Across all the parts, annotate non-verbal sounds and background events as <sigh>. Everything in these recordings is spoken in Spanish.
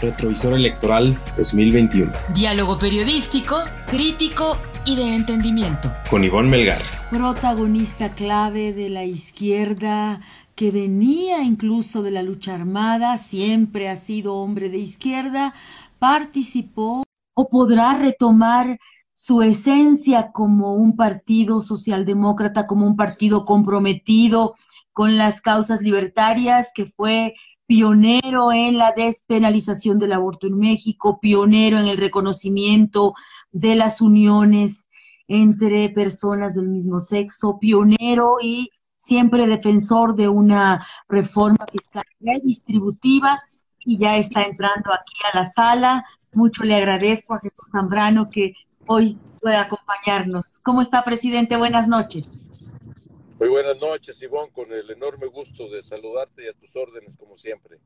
Retrovisor Electoral 2021. Diálogo periodístico, crítico y de entendimiento. Con Ivonne Melgar. Protagonista clave de la izquierda que venía incluso de la lucha armada, siempre ha sido hombre de izquierda, participó o podrá retomar su esencia como un partido socialdemócrata, como un partido comprometido con las causas libertarias, que fue pionero en la despenalización del aborto en México, pionero en el reconocimiento de las uniones entre personas del mismo sexo, pionero y siempre defensor de una reforma fiscal redistributiva y ya está entrando aquí a la sala. Mucho le agradezco a Jesús Zambrano que hoy pueda acompañarnos. ¿Cómo está, presidente? Buenas noches. Muy buenas noches, Ivonne, con el enorme gusto de saludarte y a tus órdenes, como siempre.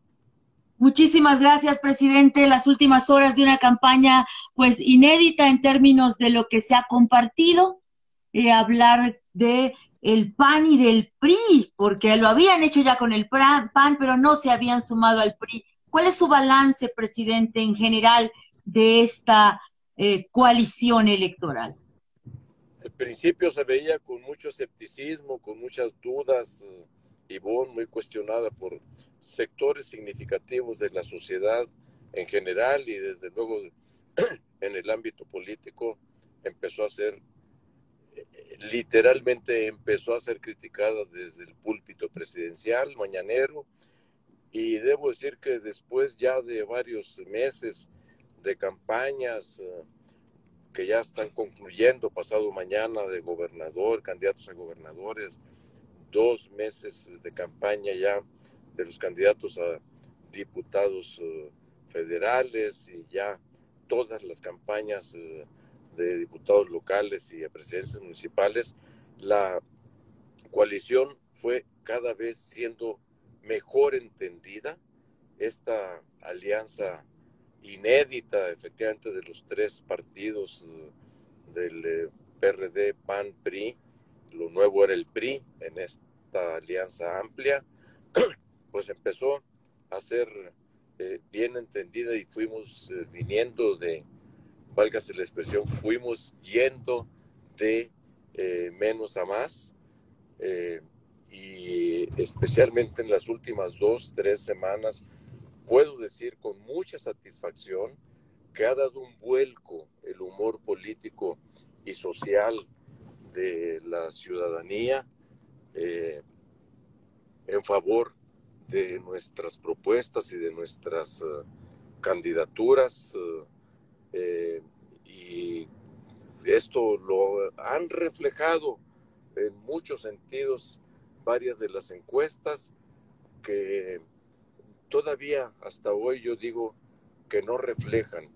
Muchísimas gracias, presidente. Las últimas horas de una campaña, pues, inédita en términos de lo que se ha compartido. Eh, hablar de el PAN y del PRI, porque lo habían hecho ya con el PAN, pero no se habían sumado al PRI. ¿Cuál es su balance, presidente, en general de esta eh, coalición electoral? Al principio se veía con mucho escepticismo, con muchas dudas, y eh, muy cuestionada por sectores significativos de la sociedad en general y desde luego <clears throat> en el ámbito político empezó a ser, eh, literalmente empezó a ser criticada desde el púlpito presidencial, mañanero, y debo decir que después ya de varios meses de campañas, eh, que ya están concluyendo pasado mañana de gobernador, candidatos a gobernadores, dos meses de campaña ya de los candidatos a diputados eh, federales y ya todas las campañas eh, de diputados locales y a presidencias municipales, la coalición fue cada vez siendo mejor entendida. Esta alianza inédita, efectivamente, de los tres partidos eh, del eh, PRD, PAN, PRI. Lo nuevo era el PRI en esta alianza amplia, <clears throat> pues empezó a ser eh, bien entendida y fuimos viniendo de, válgase la expresión, fuimos yendo de menos a más. y especialmente en las últimas dos, tres semanas, puedo decir con mucha satisfacción que ha dado un vuelco el humor político y social de la ciudadanía eh, en favor de nuestras propuestas y de nuestras eh, candidaturas eh, y esto lo han reflejado en muchos sentidos varias de las encuestas que todavía hasta hoy yo digo que no reflejan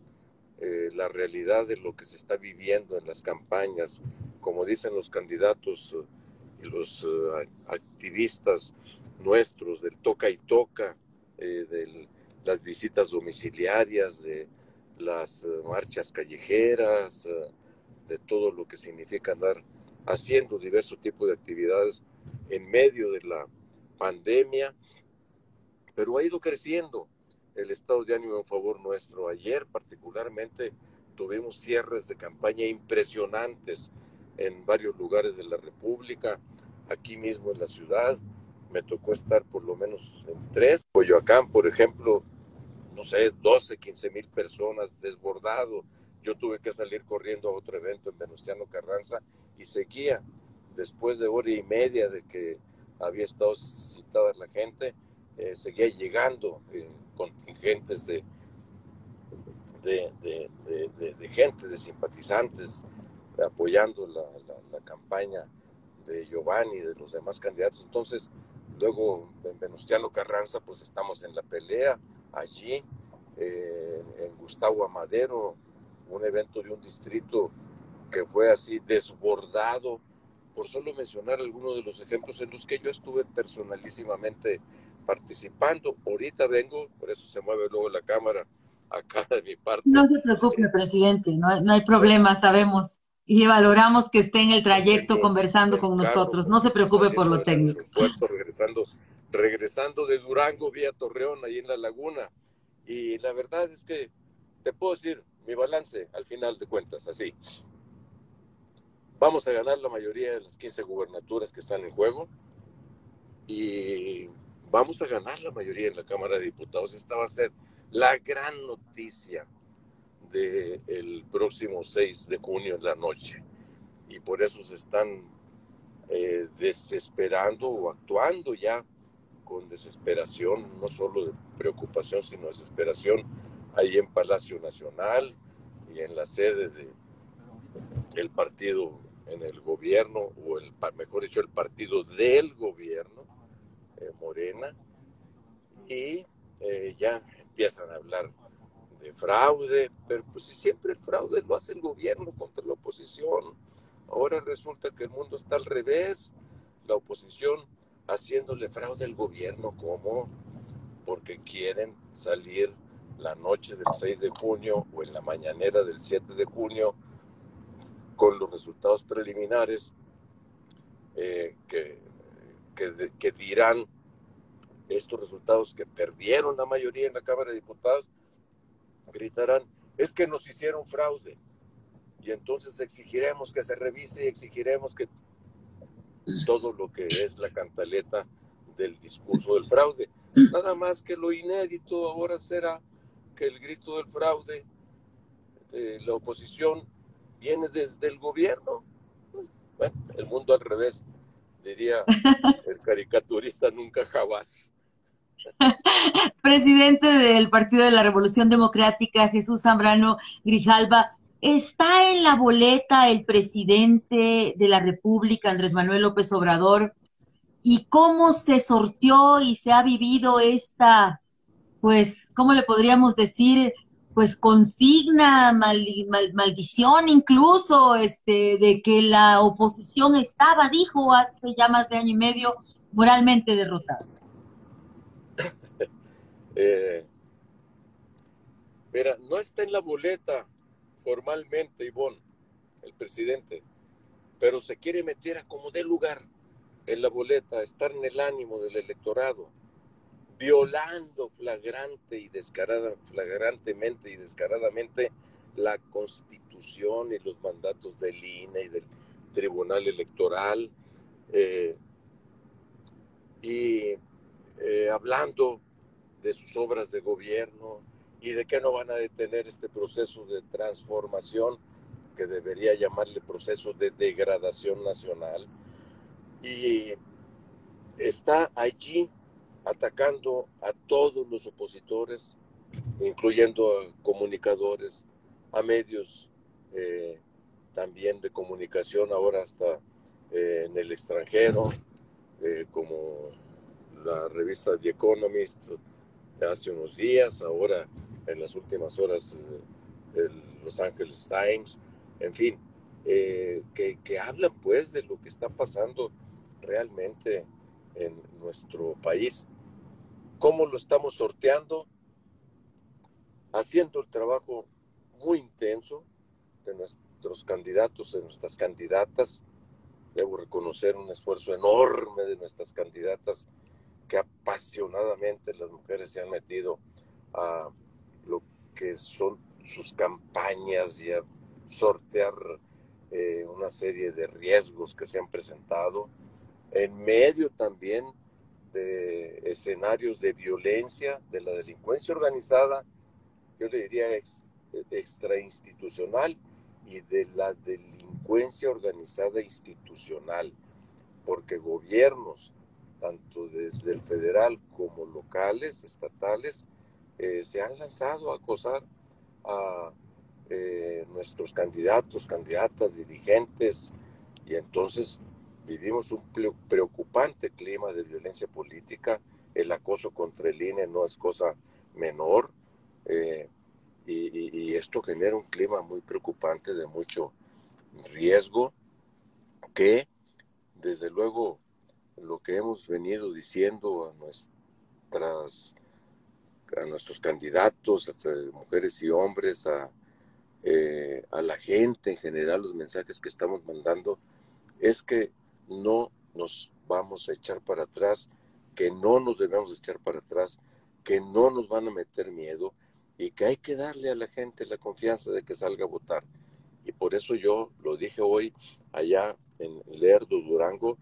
eh, la realidad de lo que se está viviendo en las campañas, como dicen los candidatos eh, y los eh, activistas nuestros del toca y toca, de las visitas domiciliarias, de las marchas callejeras, de todo lo que significa andar haciendo diversos tipos de actividades en medio de la pandemia pero ha ido creciendo el estado de ánimo en favor nuestro. Ayer particularmente tuvimos cierres de campaña impresionantes en varios lugares de la República, aquí mismo en la ciudad. Me tocó estar por lo menos en tres. Coyoacán, por ejemplo, no sé, 12, 15 mil personas, desbordado. Yo tuve que salir corriendo a otro evento en Venustiano Carranza y seguía, después de hora y media de que había estado citada la gente, eh, seguía llegando en contingentes de, de, gente, de simpatizantes, apoyando la, campaña de Giovanni y de los demás candidatos. Entonces, luego en Venustiano Carranza, pues estamos en la pelea allí, eh, en Gustavo Amadero, un evento de un distrito que fue así desbordado, por solo mencionar algunos de los ejemplos en los que yo estuve personalísimamente participando. Ahorita vengo, por eso se mueve luego la cámara acá de mi parte. No se preocupe, presidente, no hay, no hay problema, sabemos y valoramos que esté en el trayecto conversando con nosotros. No se preocupe por lo técnico. regresando, regresando de Durango vía Torreón, ahí en la laguna. Y la verdad es que te puedo decir mi balance al final de cuentas, así. Vamos a ganar la mayoría de las 15 gubernaturas que están en juego y vamos a ganar la mayoría en la Cámara de Diputados. Esta va a ser la gran noticia del próximo 6 de junio en la noche. Y por eso se están eh, desesperando o actuando ya con desesperación, no solo de preocupación, sino desesperación, ahí en Palacio Nacional y en la sede de el partido en el gobierno, o el mejor dicho, el partido del gobierno, eh, Morena, y eh, ya empiezan a hablar de fraude, pero pues siempre el fraude lo hace el gobierno contra la oposición. Ahora resulta que el mundo está al revés, la oposición haciéndole fraude al gobierno, ¿cómo? Porque quieren salir la noche del 6 de junio o en la mañanera del 7 de junio con los resultados preliminares eh, que, que, que dirán estos resultados que perdieron la mayoría en la Cámara de Diputados, gritarán, es que nos hicieron fraude. Y entonces exigiremos que se revise y exigiremos que todo lo que es la cantaleta del discurso del fraude. Nada más que lo inédito ahora será que el grito del fraude de la oposición viene desde el gobierno. Bueno, el mundo al revés, diría el caricaturista nunca jamás. <laughs> Presidente del Partido de la Revolución Democrática, Jesús Zambrano Grijalva, ¿está en la boleta el presidente de la República, Andrés Manuel López Obrador? ¿Y cómo se sortió y se ha vivido esta, pues, ¿cómo le podríamos decir? Pues consigna, maldición incluso, este, de que la oposición estaba, dijo hace ya más de año y medio, moralmente derrotada. <laughs> Eh, mira, no está en la boleta formalmente, Ivonne, el presidente, pero se quiere meter a como dé lugar en la boleta, estar en el ánimo del electorado, violando flagrante y descarada, flagrantemente y descaradamente la constitución y los mandatos del INE y del Tribunal Electoral, eh, y eh, hablando de sus obras de gobierno y de que no van a detener este proceso de transformación que debería llamarle proceso de degradación nacional. Y está allí atacando a todos los opositores, incluyendo a comunicadores, a medios eh, también de comunicación, ahora hasta eh, en el extranjero, eh, como la revista The Economist, hace unos días, ahora en las últimas horas el Los Angeles Times, en fin, que, que, hablan pues de lo que está pasando realmente en nuestro país. ¿Cómo lo estamos sorteando? Haciendo el trabajo muy intenso de nuestros candidatos, de nuestras candidatas. Debo reconocer un esfuerzo enorme de nuestras candidatas que apasionadamente las mujeres se han metido a lo que son sus campañas y a sortear eh, una serie de riesgos que se han presentado, en medio también de escenarios de violencia, de la delincuencia organizada, yo le diría extrainstitucional y de la delincuencia organizada institucional, porque gobiernos tanto desde el federal como locales, estatales, eh, se han lanzado a acosar a eh, nuestros candidatos, candidatas, dirigentes, y entonces vivimos un preocupante clima de violencia política. El acoso contra el INE no es cosa menor, eh, y, esto genera un clima muy preocupante de mucho riesgo que desde luego lo que hemos venido diciendo a nuestras a nuestros candidatos, a mujeres y hombres, a, eh, a la gente en general, los mensajes que estamos mandando, es que no nos vamos a echar para atrás, que no nos debemos echar para atrás, que no nos van a meter miedo y que hay que darle a la gente la confianza de que salga a votar. Y por eso yo lo dije hoy allá en Lerdo, Durango,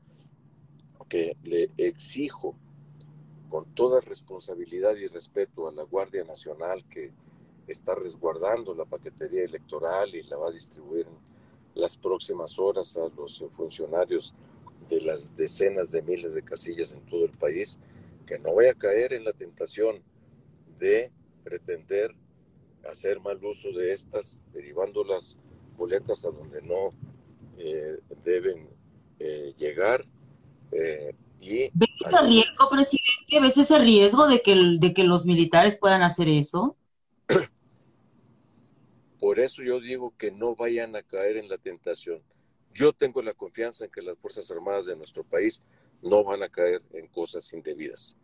que le exijo con toda responsabilidad y respeto a la Guardia Nacional que está resguardando la paquetería electoral y la va a distribuir en las próximas horas a los funcionarios de las decenas de miles de casillas en todo el país, que no vaya a caer en la tentación de pretender hacer mal uso de estas, derivando las boletas a donde no eh, deben eh, llegar. Eh, y ¿Ves ese riesgo, presidente? ¿Ves ese riesgo de que, de que los militares puedan hacer eso? <coughs> Por eso yo digo que no vayan a caer en la tentación. Yo tengo la confianza en que las Fuerzas Armadas de nuestro país no van a caer en cosas indebidas.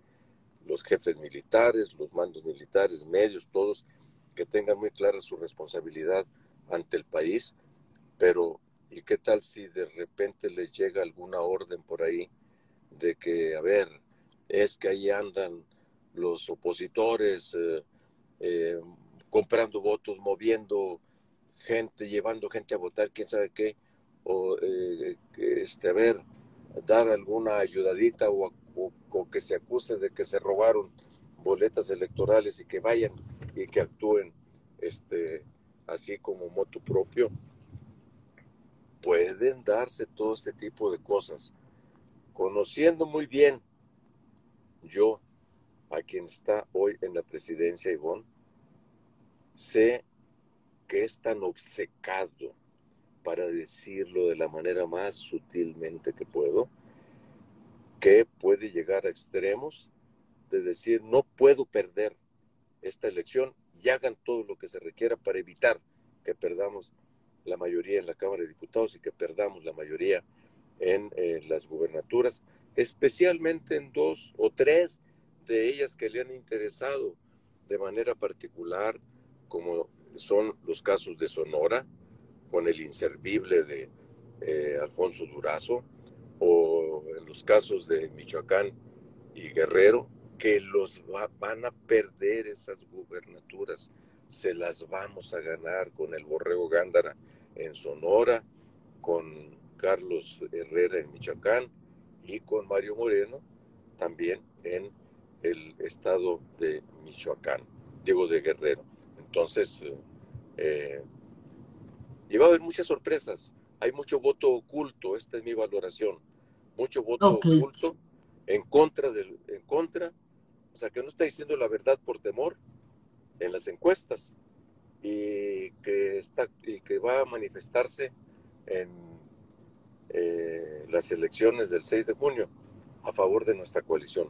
Los jefes militares, los mandos militares, medios, todos que tengan muy clara su responsabilidad ante el país, pero ¿y qué tal si de repente les llega alguna orden por ahí de que, a ver, es que ahí andan los opositores eh, eh, comprando votos, moviendo gente, llevando gente a votar, quién sabe qué, o eh, este, ver, dar alguna ayudadita o, que se acuse de que se robaron boletas electorales y que vayan y que actúen este, así como moto propio, pueden darse todo este tipo de cosas. Conociendo muy bien yo a quien está hoy en la presidencia, Ivonne, sé que es tan obcecado para decirlo de la manera más sutilmente que puedo, que puede llegar a extremos de decir no puedo perder esta elección y hagan todo lo que se requiera para evitar que perdamos la mayoría en la Cámara de Diputados y que perdamos la mayoría en eh, las gubernaturas, especialmente en dos o tres de ellas que le han interesado de manera particular como son los casos de Sonora, con el inservible de eh, Alfonso Durazo, o en los casos de Michoacán y Guerrero, que los van a perder esas gubernaturas, se las vamos a ganar con el Borrego Gándara en Sonora, con Carlos Herrera en Michoacán y con Mario Moreno también en el estado de Michoacán, digo de Guerrero. Entonces, eh, y va a haber muchas sorpresas. Hay mucho voto oculto, esta es mi valoración. Mucho voto oculto en contra del, en contra, o sea, que no está diciendo la verdad por temor en las encuestas y que está y que va a manifestarse en eh, las elecciones del 6 de junio a favor de nuestra coalición.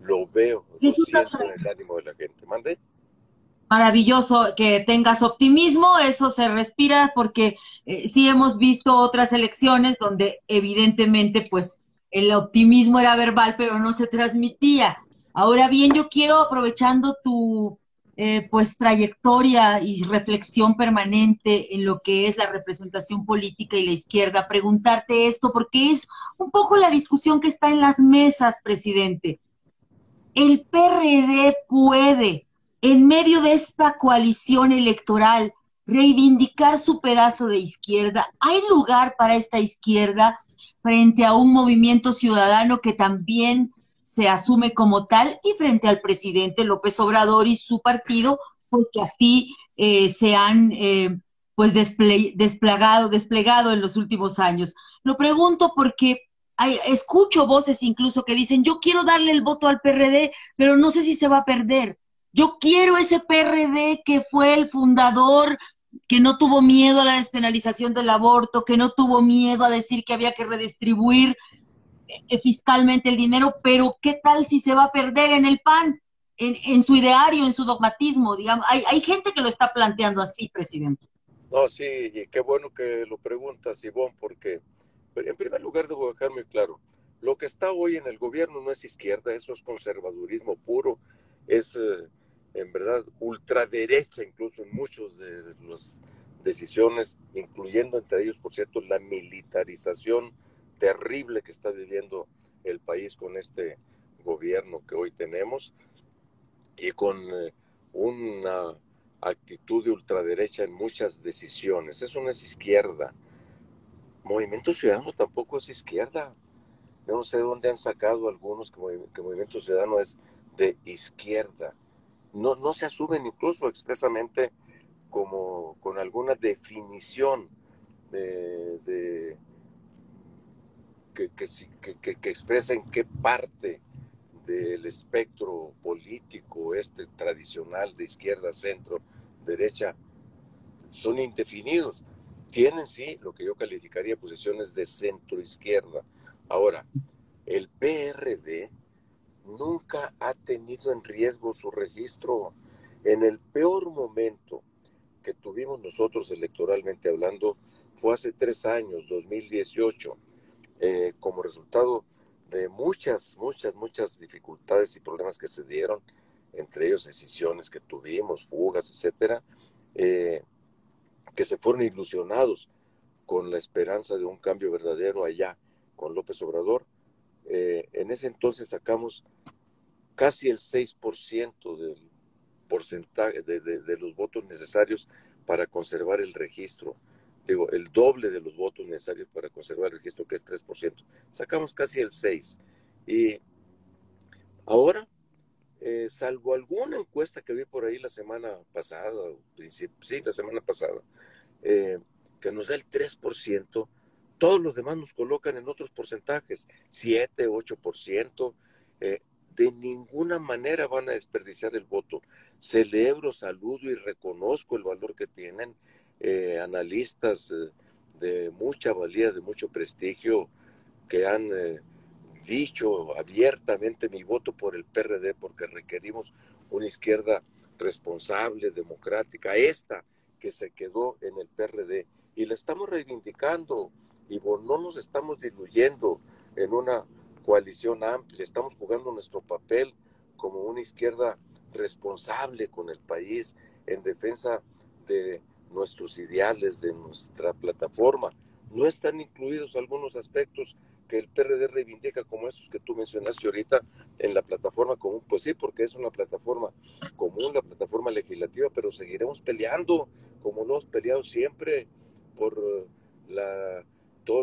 Lo veo, lo siento en el ánimo de la gente. ¿Mande? Maravilloso que tengas optimismo, eso se respira porque eh, sí hemos visto otras elecciones donde evidentemente pues el optimismo era verbal pero no se transmitía. Ahora bien, yo quiero aprovechando tu eh, pues trayectoria y reflexión permanente en lo que es la representación política y la izquierda, preguntarte esto porque es un poco la discusión que está en las mesas, presidente. El PRD puede en medio de esta coalición electoral, reivindicar su pedazo de izquierda. ¿Hay lugar para esta izquierda frente a un movimiento ciudadano que también se asume como tal y frente al presidente López Obrador y su partido, pues que así eh, se han eh, pues desplegado, desplegado en los últimos años? Lo pregunto porque escucho voces incluso que dicen, yo quiero darle el voto al PRD, pero no sé si se va a perder. Yo quiero ese PRD que fue el fundador, que no tuvo miedo a la despenalización del aborto, que no tuvo miedo a decir que había que redistribuir eh, fiscalmente el dinero, pero ¿qué tal si se va a perder en el PAN, en, su ideario, en su dogmatismo? Digamos, hay, hay gente que lo está planteando así, presidente. No, sí, y qué bueno que lo preguntas, Ivonne, porque en primer lugar debo dejar muy claro, lo que está hoy en el gobierno no es izquierda, eso es conservadurismo puro, es... Eh, en verdad ultraderecha incluso en muchas de las decisiones, incluyendo entre ellos, por cierto, la militarización terrible que está viviendo el país con este gobierno que hoy tenemos. y con eh, una actitud de ultraderecha en muchas decisiones. Eso no es izquierda. Movimiento Ciudadano tampoco es izquierda. no sé dónde han sacado algunos que, Movimiento Ciudadano es de izquierda. No, no se asumen incluso expresamente como con alguna definición de, que, que, expresa en qué parte del espectro político este tradicional de izquierda, centro, derecha, son indefinidos. Tienen, sí, lo que yo calificaría posiciones de centro izquierda. Ahora, el PRD nunca ha tenido en riesgo su registro. En el peor momento que tuvimos nosotros electoralmente hablando fue hace tres años, 2018, eh, como resultado de muchas, muchas, muchas dificultades y problemas que se dieron, entre ellos decisiones que tuvimos, fugas, etcétera, eh, que se fueron ilusionados con la esperanza de un cambio verdadero allá con López Obrador. Eh, en ese entonces sacamos casi el 6% del porcentaje de, de, los votos necesarios para conservar el registro. Digo, el doble de los votos necesarios para conservar el registro, que es 3%. Sacamos casi el 6%. Y ahora, eh, salvo alguna encuesta que vi por ahí la semana pasada, sí, la semana pasada, eh, que nos da el 3%, todos los demás nos colocan en otros porcentajes, 7, 8%. Eh, de ninguna manera van a desperdiciar el voto. Celebro, saludo y reconozco el valor que tienen eh, analistas eh, de mucha valía, de mucho prestigio, que han eh, dicho abiertamente mi voto por el PRD porque requerimos una izquierda responsable, democrática, esta que se quedó en el PRD. Y la estamos reivindicando, y no nos estamos diluyendo en una coalición amplia, estamos jugando nuestro papel como una izquierda responsable con el país en defensa de nuestros ideales, de nuestra plataforma. No están incluidos algunos aspectos que el PRD reivindica como estos que tú mencionaste ahorita en la plataforma común. Pues sí, porque es una plataforma común, la plataforma legislativa, pero seguiremos peleando como lo hemos peleado siempre por la todo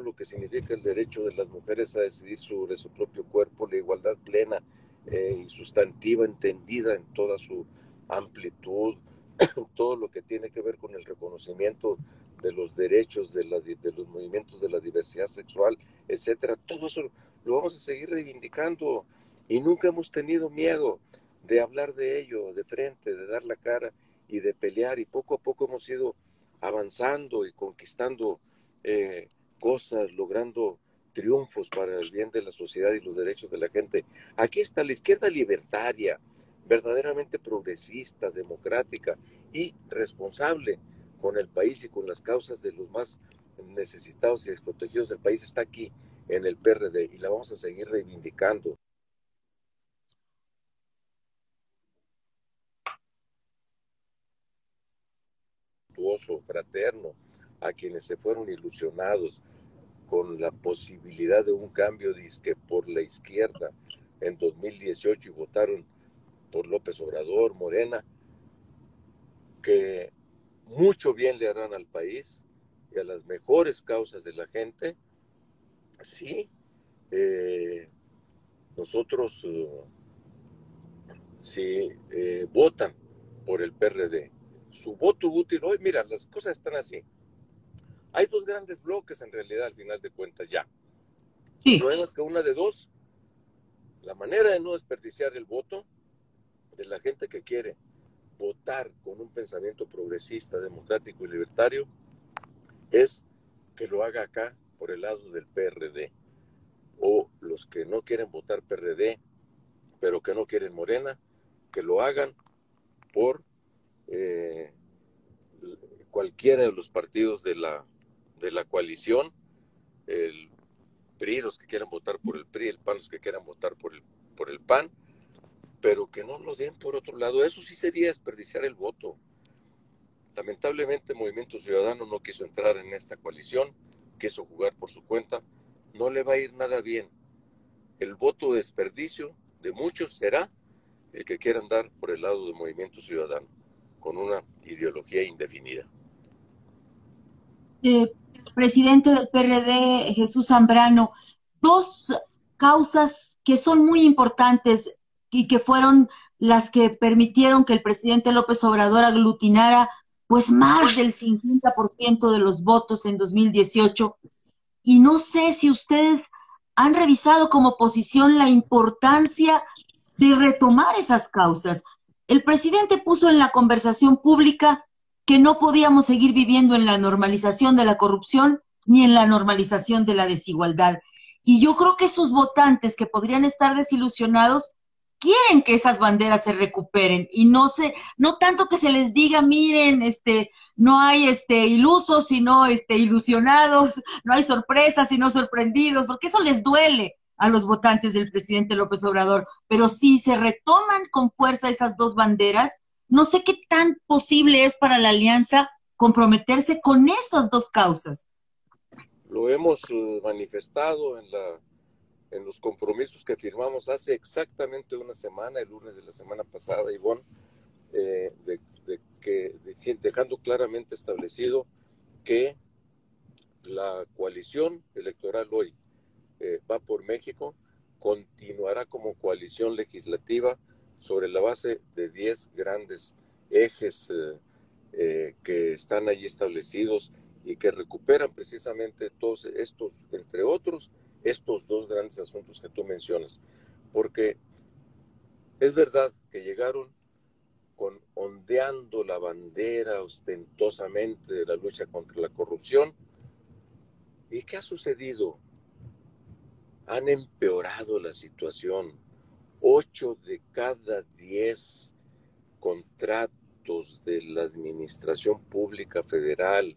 lo que significa el derecho de las mujeres a decidir sobre su propio cuerpo, la igualdad plena eh, y sustantiva, entendida en toda su amplitud, <coughs> todo lo que tiene que ver con el reconocimiento de los derechos de, de los movimientos de la diversidad sexual, etcétera. Todo eso lo vamos a seguir reivindicando y nunca hemos tenido miedo de hablar de ello de frente, de dar la cara y de pelear y poco a poco hemos ido avanzando y conquistando eh, cosas, logrando triunfos para el bien de la sociedad y los derechos de la gente. Aquí está la izquierda libertaria, verdaderamente progresista, democrática y responsable con el país y con las causas de los más necesitados y desprotegidos del país está aquí en el PRD y la vamos a seguir reivindicando. fraterno a quienes se fueron ilusionados con la posibilidad de un cambio disque por la izquierda. En 2018 y votaron por López Obrador, Morena, que mucho bien le harán al país y a las mejores causas de la gente, sí, eh, nosotros uh, si eh, votan por el PRD, su voto útil hoy, mira, las cosas están así. Hay dos grandes bloques en realidad al final de cuentas ya. Sí. que una de dos, la manera de no desperdiciar el voto de la gente que quiere votar con un pensamiento progresista, democrático y libertario es que lo haga acá por el lado del PRD. O los que no quieren votar PRD, pero que no quieren Morena, que lo hagan por eh, cualquiera de los partidos de la de la coalición, el PRI, los que quieran votar por el PRI, el PAN, los que quieran votar por el, por el PAN, pero que no lo den por otro lado. Eso sí sería desperdiciar el voto. Lamentablemente Movimiento Ciudadano no quiso entrar en esta coalición, quiso jugar por su cuenta, no le va a ir nada bien. El voto desperdicio de muchos será el que quiera andar por el lado del movimiento ciudadano, con una ideología indefinida. Eh, presidente del PRD, Jesús Zambrano, dos causas que son muy importantes y que fueron las que permitieron que el presidente López Obrador aglutinara pues más del 50% de los votos en 2018. Y no sé si ustedes han revisado como posición la importancia de retomar esas causas. El presidente puso en la conversación pública que no podíamos seguir viviendo en la normalización de la corrupción ni en la normalización de la desigualdad. Y yo creo que esos votantes que podrían estar desilusionados quieren que esas banderas se recuperen y no se, no tanto que se les diga, miren, este, no hay este ilusos, sino este ilusionados, no hay sorpresas, sino sorprendidos, porque eso les duele a los votantes del presidente López Obrador. Pero si se retoman con fuerza esas dos banderas, no sé qué tan posible es para la alianza comprometerse con esas dos causas. Lo hemos eh, manifestado en la los compromisos que firmamos hace exactamente una semana, el lunes de la semana pasada, Ivonne, eh, que, dejando claramente establecido que la coalición electoral hoy eh, va por México, continuará como coalición legislativa sobre la base de 10 grandes ejes eh, que están allí establecidos y que recuperan precisamente todos estos, entre otros, estos dos grandes asuntos que tú mencionas, porque es verdad que llegaron con ondeando la bandera ostentosamente de la lucha contra la corrupción. ¿Y qué ha sucedido? Han empeorado la situación. Ocho de cada diez contratos de la Administración Pública Federal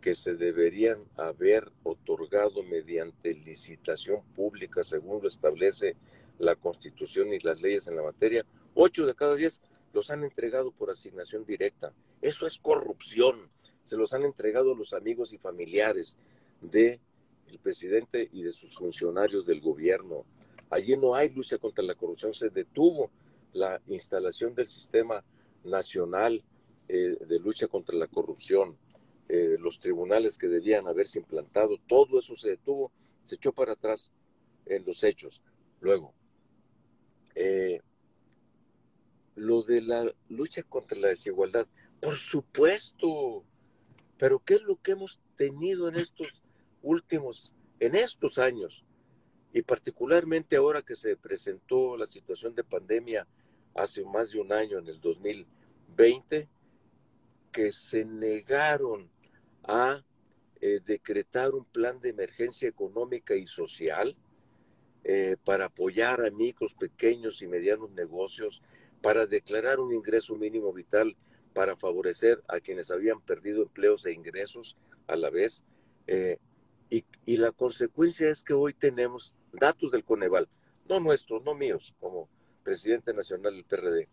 que se deberían haber otorgado mediante licitación pública según lo establece la Constitución y las leyes en la materia, ocho de cada diez los han entregado por asignación directa. Eso es corrupción. Se los han entregado a los amigos y familiares del el presidente y de sus funcionarios del gobierno. Allí no hay lucha contra la corrupción. Se detuvo la instalación del sistema nacional eh, de lucha contra la corrupción. Eh, los tribunales que debían haberse implantado, todo eso se detuvo, se echó para atrás en los hechos. Luego, eh, lo de la lucha contra la desigualdad, por supuesto, pero ¿qué es lo que hemos tenido en estos últimos, en estos años? Y particularmente ahora que se presentó la situación de pandemia hace más de un año, en el 2020, que se negaron a eh, decretar un plan de emergencia económica y social eh, para apoyar a micros, pequeños y medianos negocios, para declarar un ingreso mínimo vital para favorecer a quienes habían perdido empleos e ingresos a la vez. Eh, y, y, la consecuencia es que hoy tenemos datos del Coneval, no nuestros, no míos, como presidente nacional del PRD.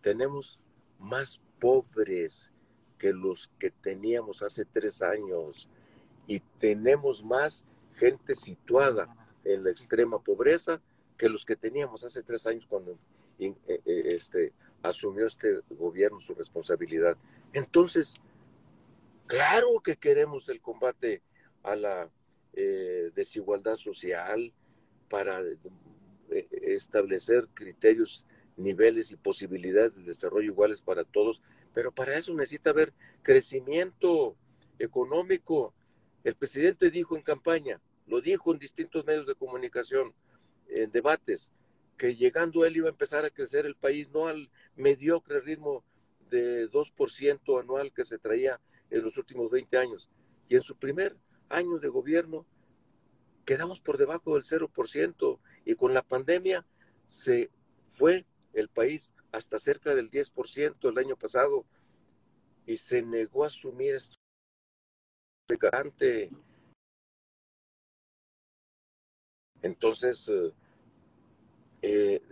Tenemos más pobres que los que teníamos hace tres años y tenemos más gente situada en la extrema pobreza que los que teníamos hace tres años cuando eh, eh, este, asumió este gobierno su responsabilidad. Entonces, claro que queremos el combate a la eh, desigualdad social para establecer criterios, niveles y posibilidades de desarrollo iguales para todos, pero para eso necesita haber crecimiento económico. El presidente dijo en campaña, lo dijo en distintos medios de comunicación, en debates, que llegando él iba a empezar a crecer el país, no al mediocre ritmo de 2% anual que se traía en los últimos 20 años. Y en su primer año de gobierno quedamos por debajo del 0% y con la pandemia se fue el país hasta cerca del 10% el año pasado y se negó a asumir esto. Entonces, eh, eh,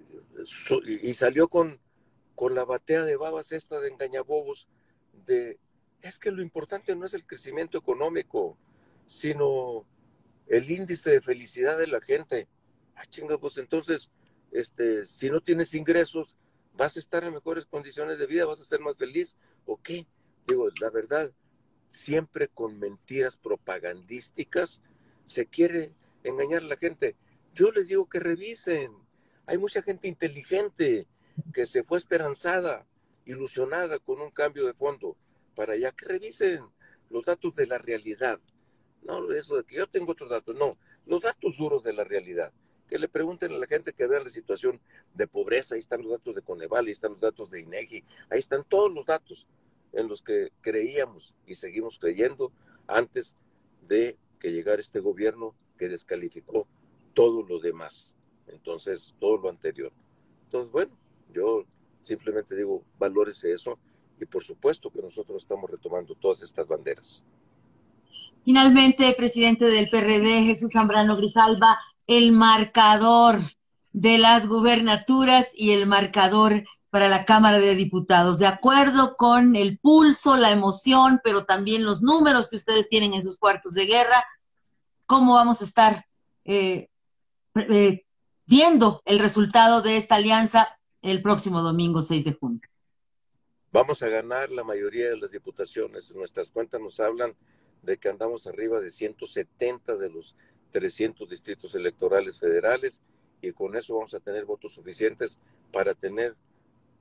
y salió con, con la batea de babas esta de engañabobos de, es que lo importante no es el crecimiento económico, sino el índice de felicidad de la gente. Ah, chinga, pues entonces este, si no tienes ingresos, vas a estar en mejores condiciones de vida, vas a ser más feliz, ¿o qué? Digo, la verdad, siempre con mentiras propagandísticas se quiere engañar a la gente. Yo les digo que revisen. Hay mucha gente inteligente que se fue esperanzada, ilusionada con un cambio de fondo, para ya que revisen los datos de la realidad. No eso de que yo tengo otros datos, no, los datos duros de la realidad. Que le pregunten a la gente que vea la situación de pobreza, ahí están los datos de Coneval, ahí están los datos de INEGI, ahí están todos los datos en los que creíamos y seguimos creyendo antes de que llegara este gobierno que descalificó todo lo demás. Entonces, todo lo anterior. Entonces, bueno, yo simplemente digo, valórese eso y por supuesto que nosotros estamos retomando todas estas banderas. Finalmente, presidente del PRD, Jesús Zambrano Grijalva, el marcador de las gubernaturas y el marcador para la Cámara de Diputados, de acuerdo con el pulso, la emoción, pero también los números que ustedes tienen en sus cuartos de guerra, cómo vamos a estar eh, eh, viendo el resultado de esta alianza el próximo domingo 6 de junio. Vamos a ganar la mayoría de las diputaciones. Nuestras cuentas nos hablan de que andamos arriba de 170 de los 300 distritos electorales federales y con eso vamos a tener votos suficientes para tener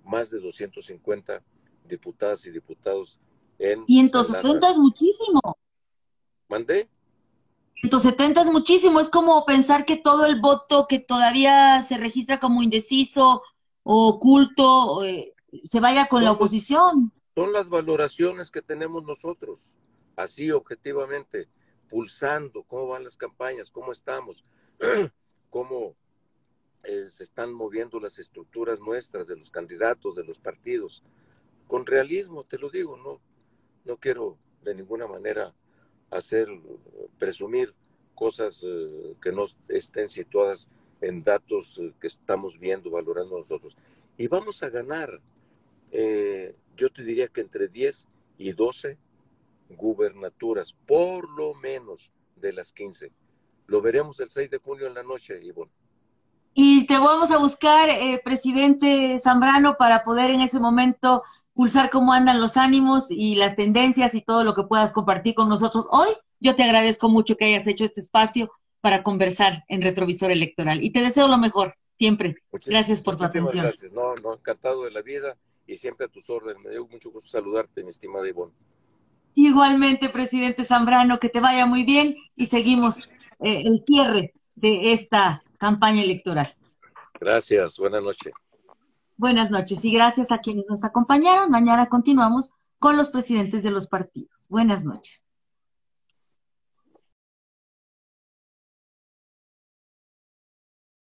más de 250 diputadas y diputados en 170 es muchísimo. ¿Mandé? 170 es muchísimo, es como pensar que todo el voto que todavía se registra como indeciso o oculto eh, se vaya con la oposición. Son las valoraciones que tenemos nosotros, así objetivamente, pulsando cómo van las campañas, cómo estamos, <clears throat> cómo eh, se están moviendo las estructuras nuestras de los candidatos, de los partidos, con realismo, te lo digo, no, no quiero de ninguna manera hacer, presumir cosas eh, que no estén situadas en datos eh, que estamos viendo, valorando nosotros. Y vamos a ganar, yo te diría que entre 10 y 12 gubernaturas, por lo menos de las 15. Lo veremos el 6 de junio en la noche, Ivonne. Y te vamos a buscar, eh, presidente Zambrano, para poder en ese momento pulsar cómo andan los ánimos y las tendencias y todo lo que puedas compartir con nosotros hoy. Yo te agradezco mucho que hayas hecho este espacio para conversar en Retrovisor Electoral y te deseo lo mejor siempre. gracias por tu atención. Gracias, no, no, encantado de la vida y siempre a tus órdenes. Me dio mucho gusto saludarte, mi estimada Ivonne. Igualmente, presidente Zambrano, que te vaya muy bien y seguimos eh, el cierre de esta campaña electoral. Gracias, buenas noches. Buenas noches y gracias a quienes nos acompañaron. Mañana continuamos con los presidentes de los partidos. Buenas noches.